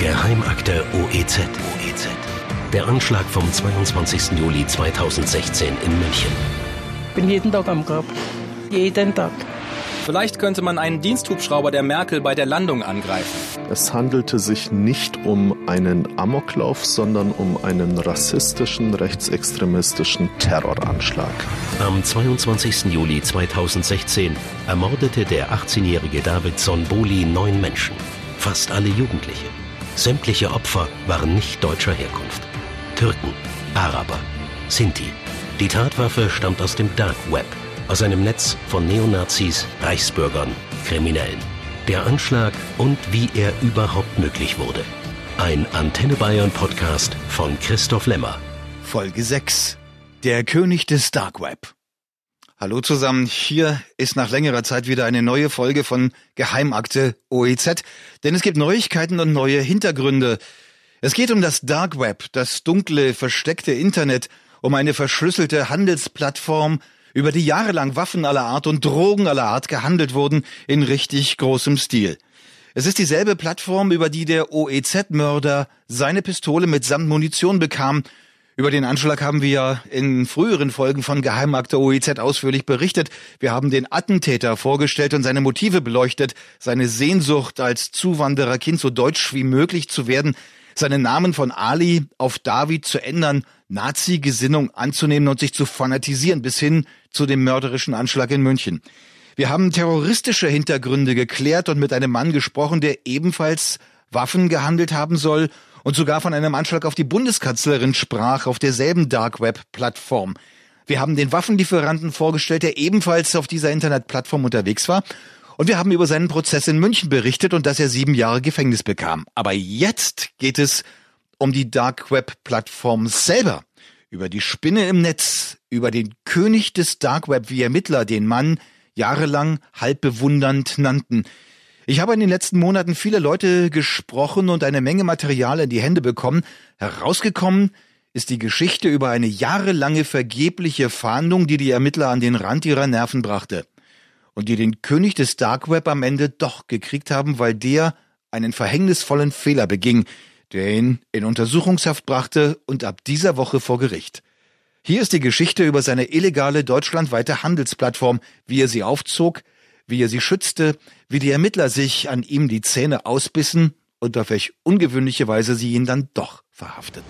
Geheimakte OEZ. OEZ. Der Anschlag vom 22. Juli 2016 in München. Ich bin jeden Tag am Grab. Jeden Tag. Vielleicht könnte man einen Diensthubschrauber der Merkel bei der Landung angreifen. Es handelte sich nicht um einen Amoklauf, sondern um einen rassistischen, rechtsextremistischen Terroranschlag. Am 22. Juli 2016 ermordete der 18-jährige David Sonboli neun Menschen, fast alle Jugendliche. Sämtliche Opfer waren nicht deutscher Herkunft. Türken, Araber, Sinti. Die Tatwaffe stammt aus dem Dark Web aus einem Netz von Neonazis, Reichsbürgern, Kriminellen. Der Anschlag und wie er überhaupt möglich wurde. Ein Antenne Bayern Podcast von Christoph Lemmer. Folge 6. Der König des Dark Web. Hallo zusammen, hier ist nach längerer Zeit wieder eine neue Folge von Geheimakte OEZ, denn es gibt Neuigkeiten und neue Hintergründe. Es geht um das Dark Web, das dunkle, versteckte Internet, um eine verschlüsselte Handelsplattform, über die jahrelang Waffen aller Art und Drogen aller Art gehandelt wurden in richtig großem Stil. Es ist dieselbe Plattform, über die der OEZ-Mörder seine Pistole mitsamt Munition bekam. Über den Anschlag haben wir in früheren Folgen von Geheimakte OEZ ausführlich berichtet. Wir haben den Attentäter vorgestellt und seine Motive beleuchtet, seine Sehnsucht als Zuwandererkind so deutsch wie möglich zu werden, seinen Namen von Ali auf David zu ändern, Nazi-Gesinnung anzunehmen und sich zu fanatisieren bis hin zu dem mörderischen Anschlag in München. Wir haben terroristische Hintergründe geklärt und mit einem Mann gesprochen, der ebenfalls Waffen gehandelt haben soll und sogar von einem Anschlag auf die Bundeskanzlerin sprach auf derselben Dark Web Plattform. Wir haben den Waffenlieferanten vorgestellt, der ebenfalls auf dieser Internetplattform unterwegs war und wir haben über seinen Prozess in München berichtet und dass er sieben Jahre Gefängnis bekam. Aber jetzt geht es um die Dark Web Plattform selber, über die Spinne im Netz, über den König des Dark Web, wie Ermittler den Mann jahrelang halb bewundernd nannten. Ich habe in den letzten Monaten viele Leute gesprochen und eine Menge Material in die Hände bekommen. Herausgekommen ist die Geschichte über eine jahrelange vergebliche Fahndung, die die Ermittler an den Rand ihrer Nerven brachte und die den König des Dark Web am Ende doch gekriegt haben, weil der einen verhängnisvollen Fehler beging, der ihn in Untersuchungshaft brachte und ab dieser Woche vor Gericht. Hier ist die Geschichte über seine illegale deutschlandweite Handelsplattform, wie er sie aufzog, wie er sie schützte, wie die Ermittler sich an ihm die Zähne ausbissen und auf welch ungewöhnliche Weise sie ihn dann doch verhafteten.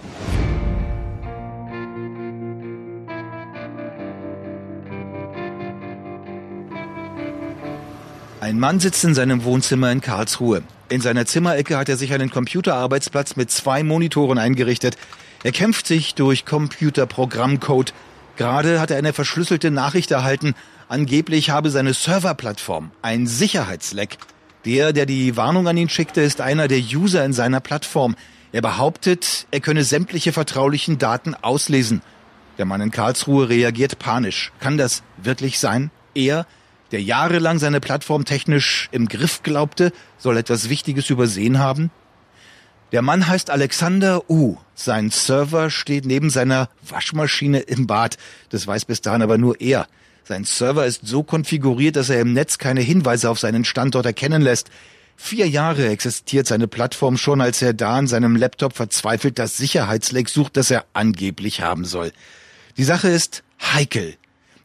Ein Mann sitzt in seinem Wohnzimmer in Karlsruhe. In seiner Zimmerecke hat er sich einen Computerarbeitsplatz mit zwei Monitoren eingerichtet. Er kämpft sich durch Computerprogrammcode. Gerade hat er eine verschlüsselte Nachricht erhalten. Angeblich habe seine Serverplattform ein Sicherheitsleck. Der, der die Warnung an ihn schickte, ist einer der User in seiner Plattform. Er behauptet, er könne sämtliche vertraulichen Daten auslesen. Der Mann in Karlsruhe reagiert panisch. Kann das wirklich sein? Er, der jahrelang seine Plattform technisch im Griff glaubte, soll etwas Wichtiges übersehen haben? Der Mann heißt Alexander U. Sein Server steht neben seiner Waschmaschine im Bad. Das weiß bis dahin aber nur er. Sein Server ist so konfiguriert, dass er im Netz keine Hinweise auf seinen Standort erkennen lässt. Vier Jahre existiert seine Plattform schon, als er da an seinem Laptop verzweifelt das Sicherheitsleck sucht, das er angeblich haben soll. Die Sache ist heikel.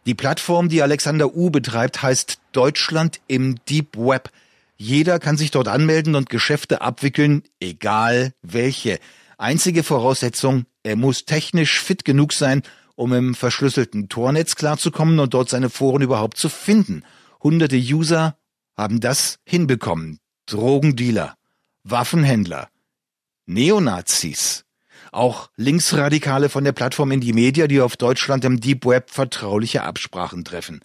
Die Plattform, die Alexander U betreibt, heißt Deutschland im Deep Web. Jeder kann sich dort anmelden und Geschäfte abwickeln, egal welche. Einzige Voraussetzung, er muss technisch fit genug sein, um im verschlüsselten Tornetz klarzukommen und dort seine Foren überhaupt zu finden. Hunderte User haben das hinbekommen. Drogendealer, Waffenhändler, Neonazis, auch Linksradikale von der Plattform Indie Media, die auf Deutschland im Deep Web vertrauliche Absprachen treffen.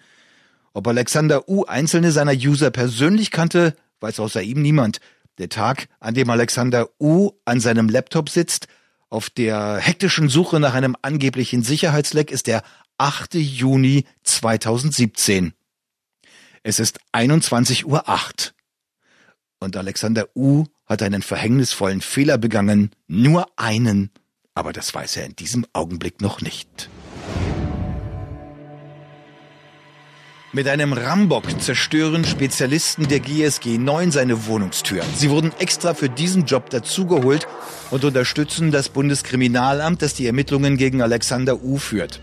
Ob Alexander U einzelne seiner User persönlich kannte, weiß außer ihm niemand. Der Tag, an dem Alexander U an seinem Laptop sitzt, auf der hektischen Suche nach einem angeblichen Sicherheitsleck, ist der 8. Juni 2017. Es ist 21.08 Uhr. Und Alexander U hat einen verhängnisvollen Fehler begangen, nur einen, aber das weiß er in diesem Augenblick noch nicht. Mit einem Rambock zerstören Spezialisten der GSG 9 seine Wohnungstür. Sie wurden extra für diesen Job dazugeholt und unterstützen das Bundeskriminalamt, das die Ermittlungen gegen Alexander U. führt.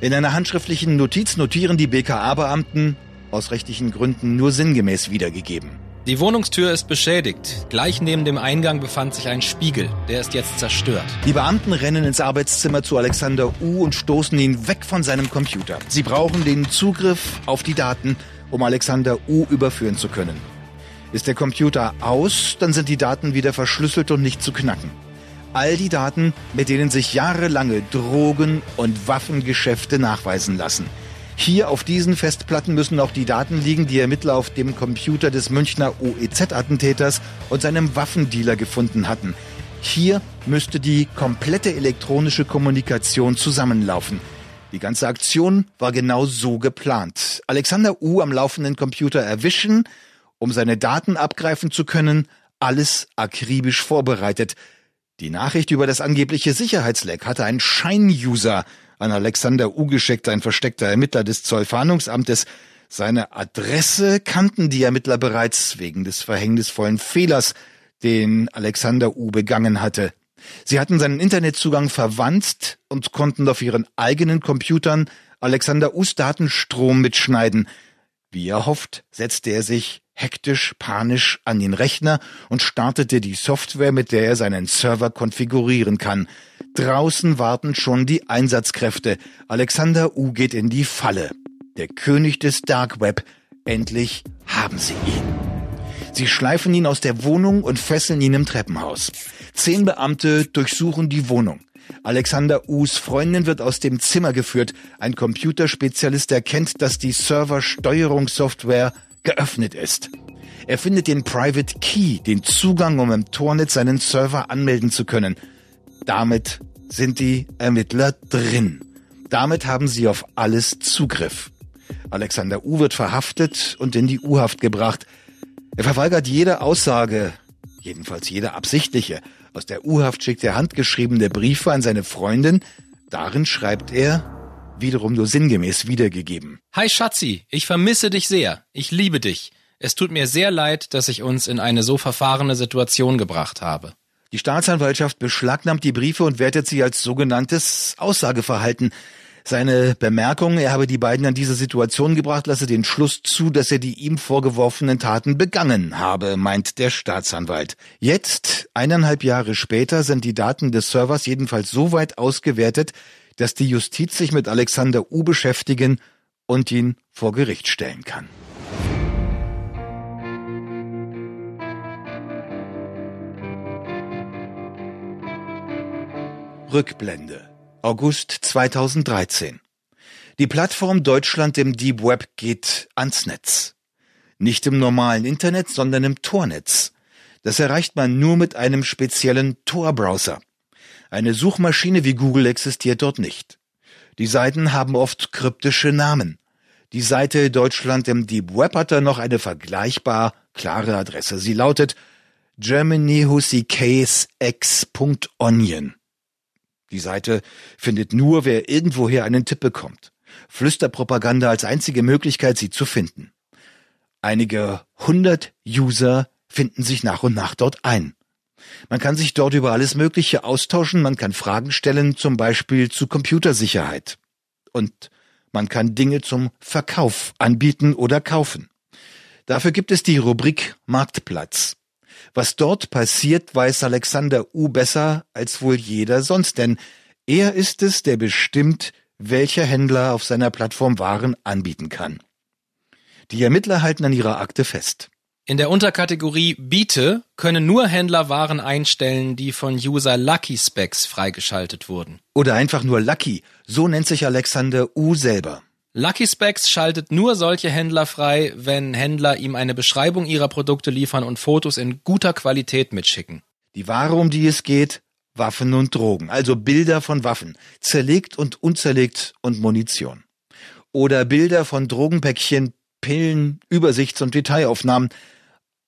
In einer handschriftlichen Notiz notieren die BKA-Beamten, aus rechtlichen Gründen nur sinngemäß wiedergegeben. Die Wohnungstür ist beschädigt. Gleich neben dem Eingang befand sich ein Spiegel. Der ist jetzt zerstört. Die Beamten rennen ins Arbeitszimmer zu Alexander U und stoßen ihn weg von seinem Computer. Sie brauchen den Zugriff auf die Daten, um Alexander U überführen zu können. Ist der Computer aus, dann sind die Daten wieder verschlüsselt und nicht zu knacken. All die Daten, mit denen sich jahrelange Drogen- und Waffengeschäfte nachweisen lassen. Hier auf diesen Festplatten müssen auch die Daten liegen, die Ermittler auf dem Computer des Münchner OEZ-Attentäters und seinem Waffendealer gefunden hatten. Hier müsste die komplette elektronische Kommunikation zusammenlaufen. Die ganze Aktion war genau so geplant. Alexander U am laufenden Computer erwischen, um seine Daten abgreifen zu können, alles akribisch vorbereitet. Die Nachricht über das angebliche Sicherheitsleck hatte ein Schein-User an Alexander U. geschickt, ein versteckter Ermittler des Zollfahndungsamtes. Seine Adresse kannten die Ermittler bereits wegen des verhängnisvollen Fehlers, den Alexander U. begangen hatte. Sie hatten seinen Internetzugang verwandt und konnten auf ihren eigenen Computern Alexander Us Datenstrom mitschneiden. Wie er hofft, setzte er sich hektisch, panisch an den Rechner und startete die Software, mit der er seinen Server konfigurieren kann. Draußen warten schon die Einsatzkräfte. Alexander U geht in die Falle. Der König des Dark Web. Endlich haben sie ihn. Sie schleifen ihn aus der Wohnung und fesseln ihn im Treppenhaus. Zehn Beamte durchsuchen die Wohnung. Alexander Us Freundin wird aus dem Zimmer geführt. Ein Computerspezialist erkennt, dass die Serversteuerungssoftware geöffnet ist. Er findet den Private Key, den Zugang, um im Tornet seinen Server anmelden zu können. Damit sind die Ermittler drin. Damit haben sie auf alles Zugriff. Alexander U wird verhaftet und in die U-Haft gebracht. Er verweigert jede Aussage, jedenfalls jede absichtliche. Aus der U-Haft schickt er handgeschriebene Briefe an seine Freundin. Darin schreibt er, wiederum nur sinngemäß wiedergegeben. Hi Schatzi, ich vermisse dich sehr. Ich liebe dich. Es tut mir sehr leid, dass ich uns in eine so verfahrene Situation gebracht habe. Die Staatsanwaltschaft beschlagnahmt die Briefe und wertet sie als sogenanntes Aussageverhalten. Seine Bemerkung, er habe die beiden an diese Situation gebracht, lasse den Schluss zu, dass er die ihm vorgeworfenen Taten begangen habe, meint der Staatsanwalt. Jetzt, eineinhalb Jahre später, sind die Daten des Servers jedenfalls so weit ausgewertet, dass die Justiz sich mit Alexander U beschäftigen und ihn vor Gericht stellen kann. Rückblende August 2013 Die Plattform Deutschland im Deep Web geht ans Netz. Nicht im normalen Internet, sondern im Tornetz. Das erreicht man nur mit einem speziellen Tor-Browser. Eine Suchmaschine wie Google existiert dort nicht. Die Seiten haben oft kryptische Namen. Die Seite Deutschland im Deep Web hat dann noch eine vergleichbar klare Adresse. Sie lautet germanyhusicasex.onion. Die Seite findet nur, wer irgendwoher einen Tipp bekommt. Flüsterpropaganda als einzige Möglichkeit, sie zu finden. Einige hundert User finden sich nach und nach dort ein. Man kann sich dort über alles Mögliche austauschen, man kann Fragen stellen, zum Beispiel zu Computersicherheit. Und man kann Dinge zum Verkauf anbieten oder kaufen. Dafür gibt es die Rubrik Marktplatz. Was dort passiert, weiß Alexander U besser als wohl jeder sonst, denn er ist es, der bestimmt, welcher Händler auf seiner Plattform Waren anbieten kann. Die Ermittler halten an ihrer Akte fest. In der Unterkategorie Biete können nur Händler Waren einstellen, die von User Lucky Specs freigeschaltet wurden. Oder einfach nur Lucky, so nennt sich Alexander U selber. Lucky Specs schaltet nur solche Händler frei, wenn Händler ihm eine Beschreibung ihrer Produkte liefern und Fotos in guter Qualität mitschicken. Die Ware, um die es geht, Waffen und Drogen, also Bilder von Waffen, zerlegt und unzerlegt und Munition. Oder Bilder von Drogenpäckchen, Pillen, Übersichts- und Detailaufnahmen,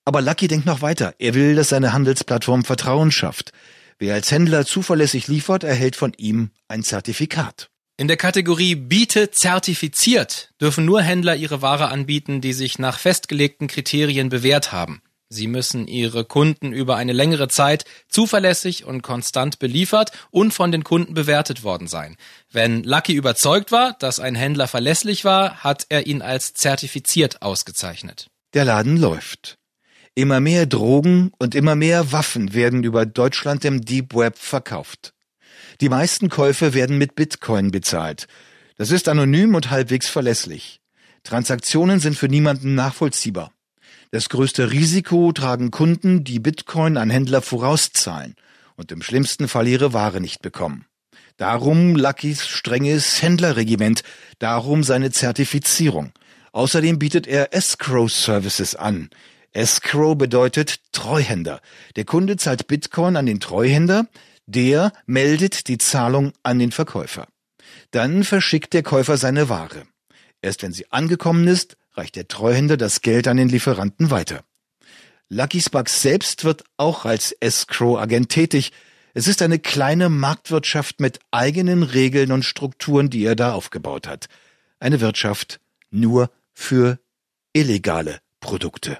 aber Lucky denkt noch weiter. Er will, dass seine Handelsplattform Vertrauen schafft. Wer als Händler zuverlässig liefert, erhält von ihm ein Zertifikat. In der Kategorie Biete zertifiziert dürfen nur Händler ihre Ware anbieten, die sich nach festgelegten Kriterien bewährt haben. Sie müssen ihre Kunden über eine längere Zeit zuverlässig und konstant beliefert und von den Kunden bewertet worden sein. Wenn Lucky überzeugt war, dass ein Händler verlässlich war, hat er ihn als zertifiziert ausgezeichnet. Der Laden läuft. Immer mehr Drogen und immer mehr Waffen werden über Deutschland im Deep Web verkauft. Die meisten Käufe werden mit Bitcoin bezahlt. Das ist anonym und halbwegs verlässlich. Transaktionen sind für niemanden nachvollziehbar. Das größte Risiko tragen Kunden, die Bitcoin an Händler vorauszahlen und im schlimmsten Fall ihre Ware nicht bekommen. Darum Luckys strenges Händlerregiment, darum seine Zertifizierung. Außerdem bietet er Escrow Services an. Escrow bedeutet Treuhänder. Der Kunde zahlt Bitcoin an den Treuhänder, der meldet die Zahlung an den Verkäufer. Dann verschickt der Käufer seine Ware. Erst wenn sie angekommen ist, reicht der Treuhänder das Geld an den Lieferanten weiter. Lucky Sparks selbst wird auch als Escrow-Agent tätig. Es ist eine kleine Marktwirtschaft mit eigenen Regeln und Strukturen, die er da aufgebaut hat. Eine Wirtschaft nur für illegale Produkte.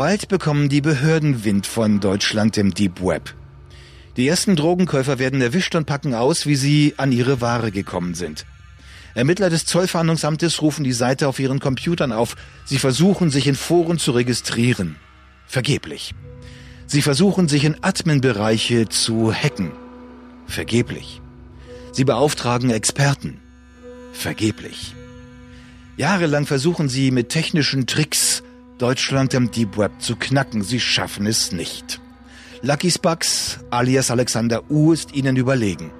Bald bekommen die Behörden Wind von Deutschland im Deep Web. Die ersten Drogenkäufer werden erwischt und packen aus, wie sie an ihre Ware gekommen sind. Ermittler des Zollfahndungsamtes rufen die Seite auf ihren Computern auf. Sie versuchen, sich in Foren zu registrieren. Vergeblich. Sie versuchen, sich in Admin-Bereiche zu hacken. Vergeblich. Sie beauftragen Experten. Vergeblich. Jahrelang versuchen sie mit technischen Tricks Deutschland im Deep Web zu knacken. Sie schaffen es nicht. Lucky Spucks alias Alexander U ist ihnen überlegen.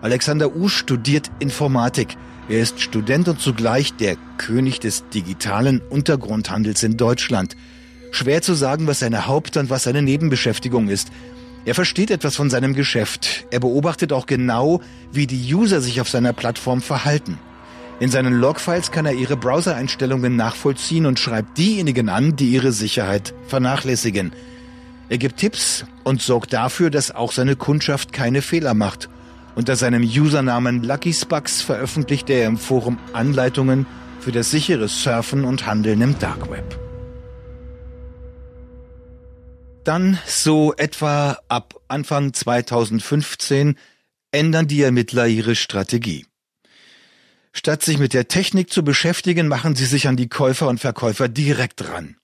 Alexander U studiert Informatik. Er ist Student und zugleich der König des digitalen Untergrundhandels in Deutschland. Schwer zu sagen, was seine Haupt- und was seine Nebenbeschäftigung ist. Er versteht etwas von seinem Geschäft. Er beobachtet auch genau, wie die User sich auf seiner Plattform verhalten. In seinen Logfiles kann er ihre Browser-Einstellungen nachvollziehen und schreibt diejenigen an, die ihre Sicherheit vernachlässigen. Er gibt Tipps und sorgt dafür, dass auch seine Kundschaft keine Fehler macht. Unter seinem Usernamen Lucky Spucks veröffentlicht er im Forum Anleitungen für das sichere Surfen und Handeln im Dark Web. Dann, so etwa ab Anfang 2015, ändern die Ermittler ihre Strategie. Statt sich mit der Technik zu beschäftigen, machen sie sich an die Käufer und Verkäufer direkt ran.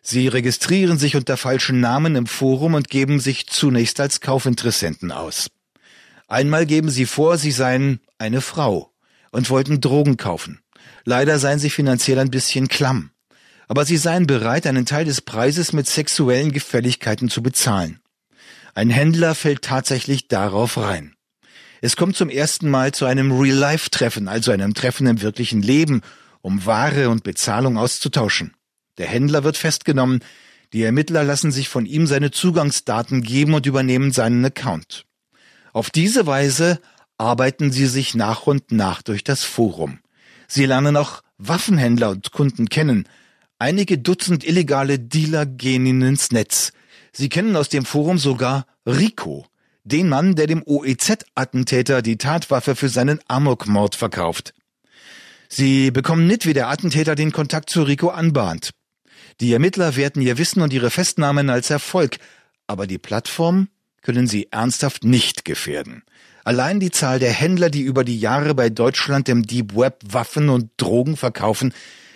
Sie registrieren sich unter falschen Namen im Forum und geben sich zunächst als Kaufinteressenten aus. Einmal geben sie vor, sie seien eine Frau und wollten Drogen kaufen. Leider seien sie finanziell ein bisschen klamm. Aber sie seien bereit, einen Teil des Preises mit sexuellen Gefälligkeiten zu bezahlen. Ein Händler fällt tatsächlich darauf rein. Es kommt zum ersten Mal zu einem Real-Life-Treffen, also einem Treffen im wirklichen Leben, um Ware und Bezahlung auszutauschen. Der Händler wird festgenommen, die Ermittler lassen sich von ihm seine Zugangsdaten geben und übernehmen seinen Account. Auf diese Weise arbeiten sie sich nach und nach durch das Forum. Sie lernen auch Waffenhändler und Kunden kennen. Einige Dutzend illegale Dealer gehen ihnen ins Netz. Sie kennen aus dem Forum sogar Rico, den Mann, der dem OEZ-Attentäter die Tatwaffe für seinen Amokmord verkauft. Sie bekommen mit, wie der Attentäter den Kontakt zu Rico anbahnt. Die Ermittler werten ihr Wissen und ihre Festnahmen als Erfolg, aber die Plattform können sie ernsthaft nicht gefährden. Allein die Zahl der Händler, die über die Jahre bei Deutschland im Deep Web Waffen und Drogen verkaufen,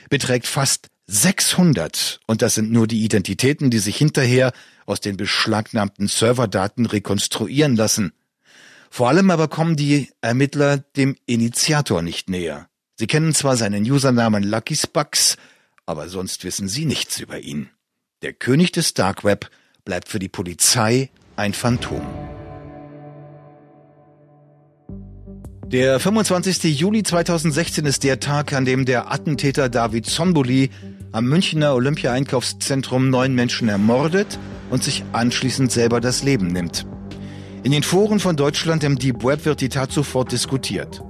beträgt fast 600. Und das sind nur die Identitäten, die sich hinterher aus den beschlagnahmten Serverdaten rekonstruieren lassen. Vor allem aber kommen die Ermittler dem Initiator nicht näher. Sie kennen zwar seinen Usernamen Lucky Spucks, aber sonst wissen sie nichts über ihn. Der König des Dark Web bleibt für die Polizei ein Phantom. Der 25. Juli 2016 ist der Tag, an dem der Attentäter David Sonboli am Münchner Olympia-Einkaufszentrum neun Menschen ermordet und sich anschließend selber das Leben nimmt. In den Foren von Deutschland im Deep Web wird die Tat sofort diskutiert.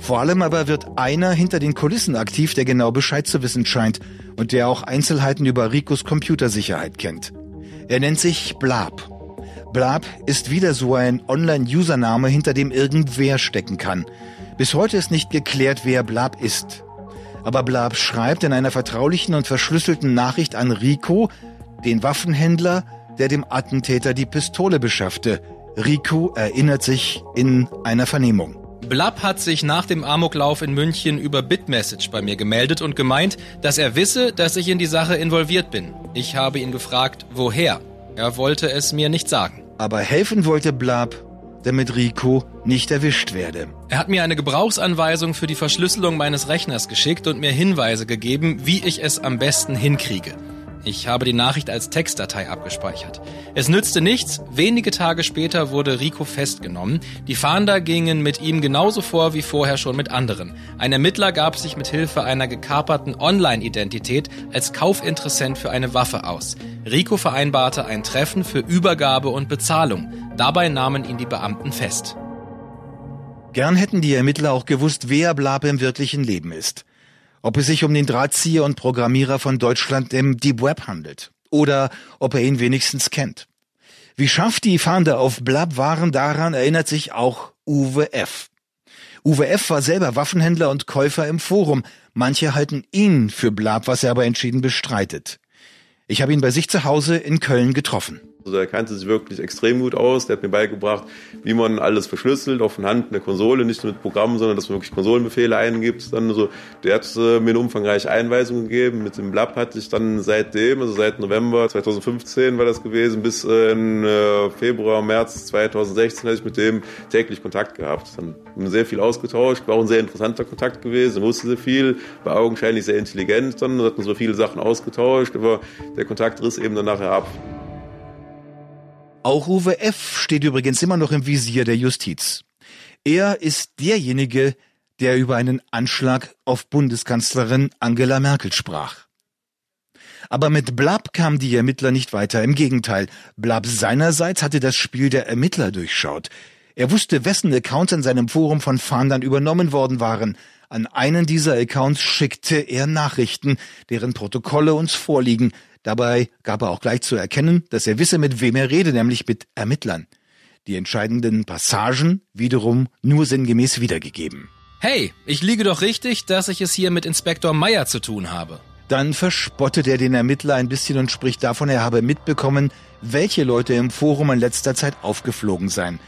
Vor allem aber wird einer hinter den Kulissen aktiv, der genau Bescheid zu wissen scheint und der auch Einzelheiten über Ricos Computersicherheit kennt. Er nennt sich Blab. Blab ist wieder so ein Online-Username, hinter dem irgendwer stecken kann. Bis heute ist nicht geklärt, wer Blab ist. Aber Blab schreibt in einer vertraulichen und verschlüsselten Nachricht an Rico, den Waffenhändler, der dem Attentäter die Pistole beschaffte. Rico erinnert sich in einer Vernehmung. Blab hat sich nach dem Amoklauf in München über Bitmessage bei mir gemeldet und gemeint, dass er wisse, dass ich in die Sache involviert bin. Ich habe ihn gefragt, woher. Er wollte es mir nicht sagen. Aber helfen wollte Blab, damit Rico nicht erwischt werde. Er hat mir eine Gebrauchsanweisung für die Verschlüsselung meines Rechners geschickt und mir Hinweise gegeben, wie ich es am besten hinkriege. Ich habe die Nachricht als Textdatei abgespeichert. Es nützte nichts, wenige Tage später wurde Rico festgenommen. Die Fahnder gingen mit ihm genauso vor wie vorher schon mit anderen. Ein Ermittler gab sich mit Hilfe einer gekaperten Online-Identität als Kaufinteressent für eine Waffe aus. Rico vereinbarte ein Treffen für Übergabe und Bezahlung. Dabei nahmen ihn die Beamten fest. Gern hätten die Ermittler auch gewusst, wer Blab im wirklichen Leben ist ob es sich um den Drahtzieher und Programmierer von Deutschland im Deep Web handelt oder ob er ihn wenigstens kennt. Wie scharf die Fahnder auf Blab waren, daran erinnert sich auch Uwe F. Uwe F. war selber Waffenhändler und Käufer im Forum. Manche halten ihn für Blab, was er aber entschieden bestreitet. Ich habe ihn bei sich zu Hause in Köln getroffen. Also er kannte sich wirklich extrem gut aus. Der hat mir beigebracht, wie man alles verschlüsselt, auch von Hand in der Konsole, nicht nur mit Programmen, sondern dass man wirklich Konsolenbefehle eingibt. Dann so, der hat äh, mir eine umfangreiche Einweisung gegeben. Mit dem Blab hatte ich dann seitdem, also seit November 2015 war das gewesen, bis äh, in äh, Februar, März 2016 hatte ich mit dem täglich Kontakt gehabt. Dann haben wir sehr viel ausgetauscht, war auch ein sehr interessanter Kontakt gewesen, wusste sehr viel, war augenscheinlich sehr intelligent, dann hatten so viele Sachen ausgetauscht, aber der Kontakt riss eben dann nachher ab. Auch Uwe F. steht übrigens immer noch im Visier der Justiz. Er ist derjenige, der über einen Anschlag auf Bundeskanzlerin Angela Merkel sprach. Aber mit Blab kamen die Ermittler nicht weiter. Im Gegenteil, Blab seinerseits hatte das Spiel der Ermittler durchschaut. Er wusste, wessen Accounts in seinem Forum von Fahndern übernommen worden waren. An einen dieser Accounts schickte er Nachrichten, deren Protokolle uns vorliegen. Dabei gab er auch gleich zu erkennen, dass er wisse, mit wem er rede, nämlich mit Ermittlern. Die entscheidenden Passagen wiederum nur sinngemäß wiedergegeben. Hey, ich liege doch richtig, dass ich es hier mit Inspektor Meyer zu tun habe. Dann verspottet er den Ermittler ein bisschen und spricht davon, er habe mitbekommen, welche Leute im Forum in letzter Zeit aufgeflogen seien.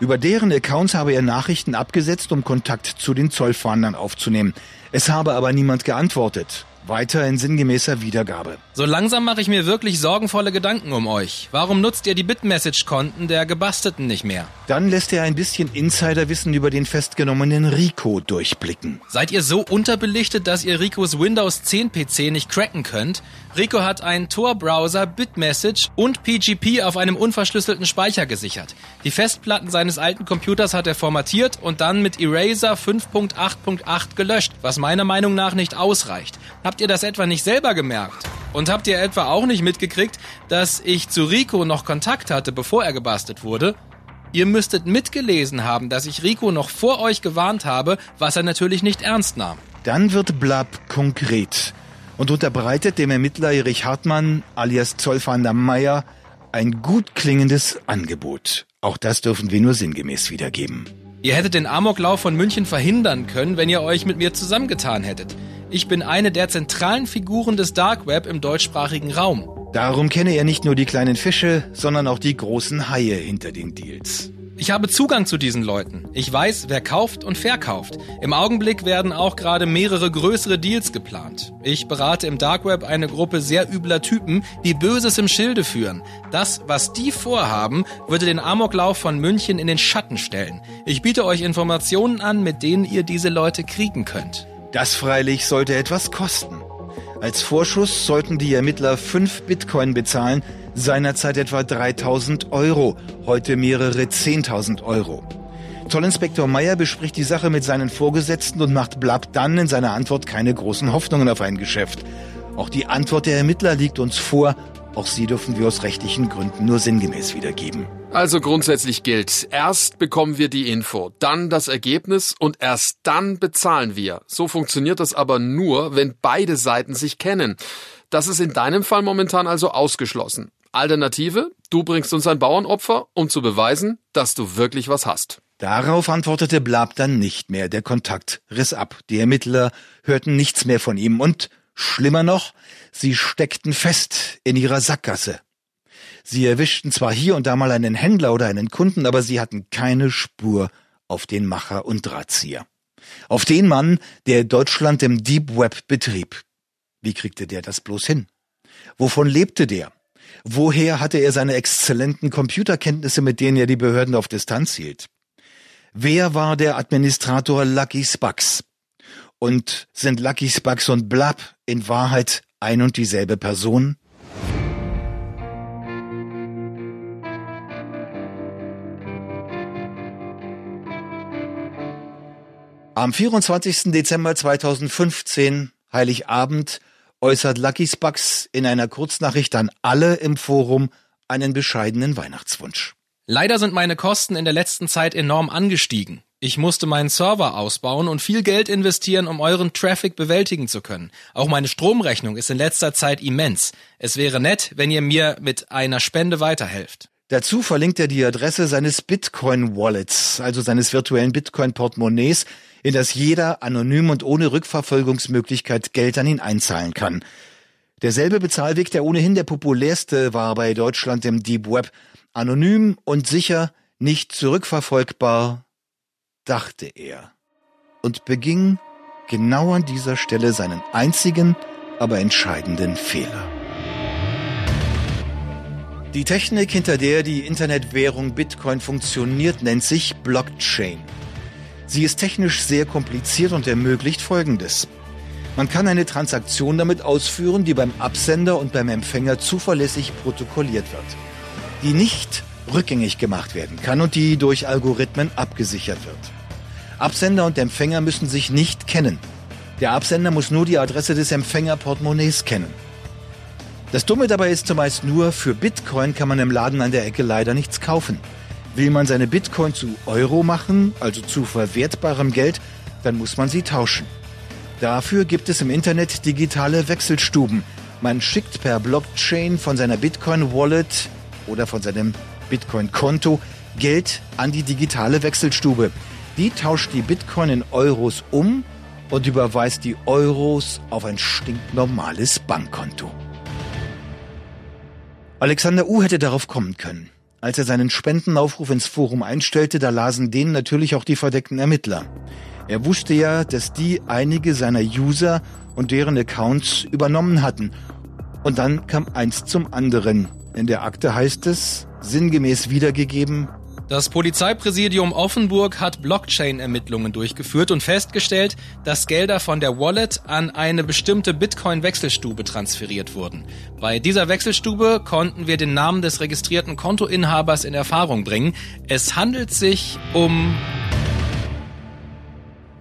Über deren Accounts habe er Nachrichten abgesetzt, um Kontakt zu den Zollfahndern aufzunehmen. Es habe aber niemand geantwortet. Weiter in sinngemäßer Wiedergabe. So langsam mache ich mir wirklich sorgenvolle Gedanken um euch. Warum nutzt ihr die Bitmessage-Konten der Gebasteten nicht mehr? Dann lässt er ein bisschen Insiderwissen über den festgenommenen Rico durchblicken. Seid ihr so unterbelichtet, dass ihr Ricos Windows 10 PC nicht cracken könnt? Rico hat einen Tor-Browser, Bitmessage und PGP auf einem unverschlüsselten Speicher gesichert. Die Festplatten seines alten Computers hat er formatiert und dann mit Eraser 5.8.8 gelöscht, was meiner Meinung nach nicht ausreicht. Habt ihr das etwa nicht selber gemerkt? Und habt ihr etwa auch nicht mitgekriegt, dass ich zu Rico noch Kontakt hatte, bevor er gebastelt wurde? Ihr müsstet mitgelesen haben, dass ich Rico noch vor euch gewarnt habe, was er natürlich nicht ernst nahm. Dann wird Blab konkret und unterbreitet dem Ermittler Erich Hartmann alias Zollfahnder Meier ein gut klingendes Angebot. Auch das dürfen wir nur sinngemäß wiedergeben. Ihr hättet den Amoklauf von München verhindern können, wenn ihr euch mit mir zusammengetan hättet. Ich bin eine der zentralen Figuren des Dark Web im deutschsprachigen Raum. Darum kenne er nicht nur die kleinen Fische, sondern auch die großen Haie hinter den Deals. Ich habe Zugang zu diesen Leuten. Ich weiß, wer kauft und verkauft. Im Augenblick werden auch gerade mehrere größere Deals geplant. Ich berate im Dark Web eine Gruppe sehr übler Typen, die Böses im Schilde führen. Das, was die vorhaben, würde den Amoklauf von München in den Schatten stellen. Ich biete euch Informationen an, mit denen ihr diese Leute kriegen könnt. Das freilich sollte etwas kosten. Als Vorschuss sollten die Ermittler fünf Bitcoin bezahlen, seinerzeit etwa 3000 Euro, heute mehrere 10.000 Euro. Zollinspektor Meyer bespricht die Sache mit seinen Vorgesetzten und macht Blab dann in seiner Antwort keine großen Hoffnungen auf ein Geschäft. Auch die Antwort der Ermittler liegt uns vor Auch sie dürfen wir aus rechtlichen Gründen nur sinngemäß wiedergeben. Also grundsätzlich gilt, erst bekommen wir die Info, dann das Ergebnis und erst dann bezahlen wir. So funktioniert das aber nur, wenn beide Seiten sich kennen. Das ist in deinem Fall momentan also ausgeschlossen. Alternative, du bringst uns ein Bauernopfer, um zu beweisen, dass du wirklich was hast. Darauf antwortete Blab dann nicht mehr. Der Kontakt riss ab. Die Ermittler hörten nichts mehr von ihm und, schlimmer noch, sie steckten fest in ihrer Sackgasse. Sie erwischten zwar hier und da mal einen Händler oder einen Kunden, aber sie hatten keine Spur auf den Macher und Drahtzieher. Auf den Mann, der Deutschland im Deep Web betrieb. Wie kriegte der das bloß hin? Wovon lebte der? Woher hatte er seine exzellenten Computerkenntnisse, mit denen er die Behörden auf Distanz hielt? Wer war der Administrator Lucky Spucks? Und sind Lucky Spucks und Blab in Wahrheit ein und dieselbe Person? Am 24. Dezember 2015, Heiligabend, äußert Lucky Spucks in einer Kurznachricht an alle im Forum einen bescheidenen Weihnachtswunsch. Leider sind meine Kosten in der letzten Zeit enorm angestiegen. Ich musste meinen Server ausbauen und viel Geld investieren, um euren Traffic bewältigen zu können. Auch meine Stromrechnung ist in letzter Zeit immens. Es wäre nett, wenn ihr mir mit einer Spende weiterhelft. Dazu verlinkt er die Adresse seines Bitcoin-Wallets, also seines virtuellen Bitcoin-Portemonnaies, in das jeder anonym und ohne Rückverfolgungsmöglichkeit Geld an ihn einzahlen kann. Derselbe Bezahlweg, der ohnehin der populärste war bei Deutschland im Deep Web, Anonym und sicher nicht zurückverfolgbar, dachte er und beging genau an dieser Stelle seinen einzigen, aber entscheidenden Fehler. Die Technik, hinter der die Internetwährung Bitcoin funktioniert, nennt sich Blockchain. Sie ist technisch sehr kompliziert und ermöglicht Folgendes. Man kann eine Transaktion damit ausführen, die beim Absender und beim Empfänger zuverlässig protokolliert wird die nicht rückgängig gemacht werden kann und die durch Algorithmen abgesichert wird. Absender und Empfänger müssen sich nicht kennen. Der Absender muss nur die Adresse des Empfängerportemonnaies kennen. Das Dumme dabei ist zumeist nur, für Bitcoin kann man im Laden an der Ecke leider nichts kaufen. Will man seine Bitcoin zu Euro machen, also zu verwertbarem Geld, dann muss man sie tauschen. Dafür gibt es im Internet digitale Wechselstuben. Man schickt per Blockchain von seiner Bitcoin-Wallet oder von seinem Bitcoin-Konto Geld an die digitale Wechselstube. Die tauscht die Bitcoin in Euros um und überweist die Euros auf ein stinknormales Bankkonto. Alexander U hätte darauf kommen können. Als er seinen Spendenaufruf ins Forum einstellte, da lasen den natürlich auch die verdeckten Ermittler. Er wusste ja, dass die einige seiner User und deren Accounts übernommen hatten. Und dann kam eins zum anderen. In der Akte heißt es, sinngemäß wiedergegeben, das Polizeipräsidium Offenburg hat Blockchain-Ermittlungen durchgeführt und festgestellt, dass Gelder von der Wallet an eine bestimmte Bitcoin-Wechselstube transferiert wurden. Bei dieser Wechselstube konnten wir den Namen des registrierten Kontoinhabers in Erfahrung bringen. Es handelt sich um...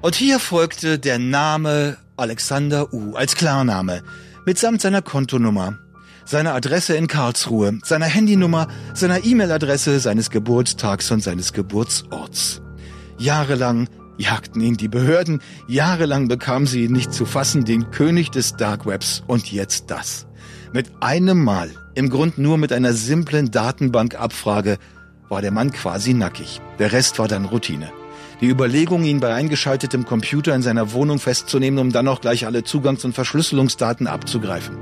Und hier folgte der Name Alexander U als Klarname mitsamt seiner Kontonummer seiner Adresse in Karlsruhe, seiner Handynummer, seiner E-Mail-Adresse, seines Geburtstags und seines Geburtsorts. Jahrelang jagten ihn die Behörden, jahrelang bekamen sie ihn nicht zu fassen, den König des Dark Webs und jetzt das. Mit einem Mal, im Grund nur mit einer simplen Datenbankabfrage, war der Mann quasi nackig. Der Rest war dann Routine. Die Überlegung, ihn bei eingeschaltetem Computer in seiner Wohnung festzunehmen, um dann auch gleich alle Zugangs- und Verschlüsselungsdaten abzugreifen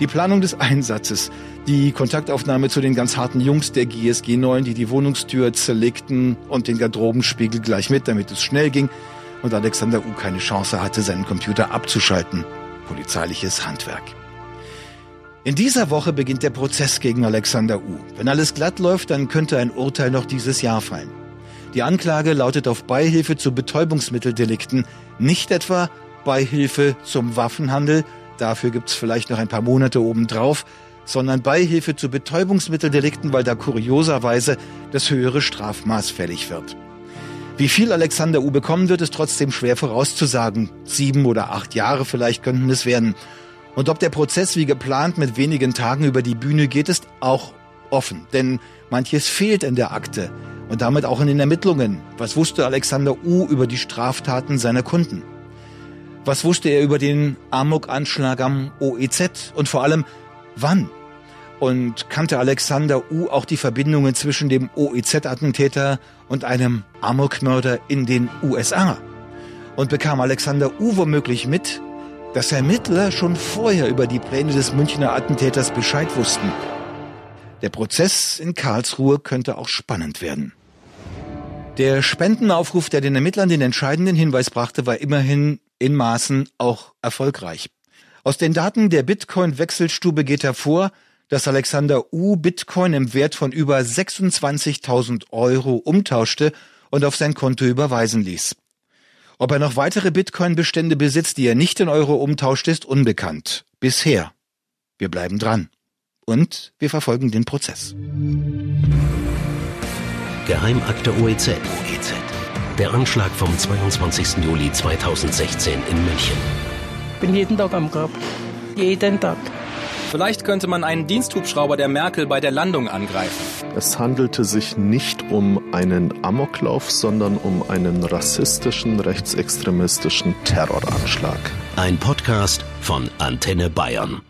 die Planung des Einsatzes, die Kontaktaufnahme zu den ganz harten Jungs der GSG 9, die die Wohnungstür zerlegten und den Garderobenspiegel gleich mit, damit es schnell ging und Alexander U keine Chance hatte, seinen Computer abzuschalten. Polizeiliches Handwerk. In dieser Woche beginnt der Prozess gegen Alexander U. Wenn alles glatt läuft, dann könnte ein Urteil noch dieses Jahr fallen. Die Anklage lautet auf Beihilfe zu Betäubungsmitteldelikten, nicht etwa Beihilfe zum Waffenhandel dafür gibt's vielleicht noch ein paar Monate obendrauf, sondern Beihilfe zu Betäubungsmitteldelikten, weil da kurioserweise das höhere Strafmaß fällig wird. Wie viel Alexander U bekommen wird, ist trotzdem schwer vorauszusagen. Sieben oder acht Jahre vielleicht könnten es werden. Und ob der Prozess wie geplant mit wenigen Tagen über die Bühne geht, ist auch offen. Denn manches fehlt in der Akte und damit auch in den Ermittlungen. Was wusste Alexander U über die Straftaten seiner Kunden? Was wusste er über den Amok-Anschlag am OEZ? Und vor allem, wann? Und kannte Alexander U auch die Verbindungen zwischen dem OEZ-Attentäter und einem Amok-Mörder in den USA? Und bekam Alexander U womöglich mit, dass Ermittler schon vorher über die Pläne des Münchner Attentäters Bescheid wussten? Der Prozess in Karlsruhe könnte auch spannend werden. Der Spendenaufruf, der den Ermittlern den entscheidenden Hinweis brachte, war immerhin in Maßen auch erfolgreich. Aus den Daten der Bitcoin-Wechselstube geht hervor, dass Alexander U Bitcoin im Wert von über 26.000 Euro umtauschte und auf sein Konto überweisen ließ. Ob er noch weitere Bitcoin-Bestände besitzt, die er nicht in Euro umtauscht, ist unbekannt. Bisher. Wir bleiben dran. Und wir verfolgen den Prozess. Geheimakte OEZ. OEZ. Der Anschlag vom 22. Juli 2016 in München. Bin jeden Tag am Grab. Jeden Tag. Vielleicht könnte man einen Diensthubschrauber der Merkel bei der Landung angreifen. Es handelte sich nicht um einen Amoklauf, sondern um einen rassistischen, rechtsextremistischen Terroranschlag. Ein Podcast von Antenne Bayern.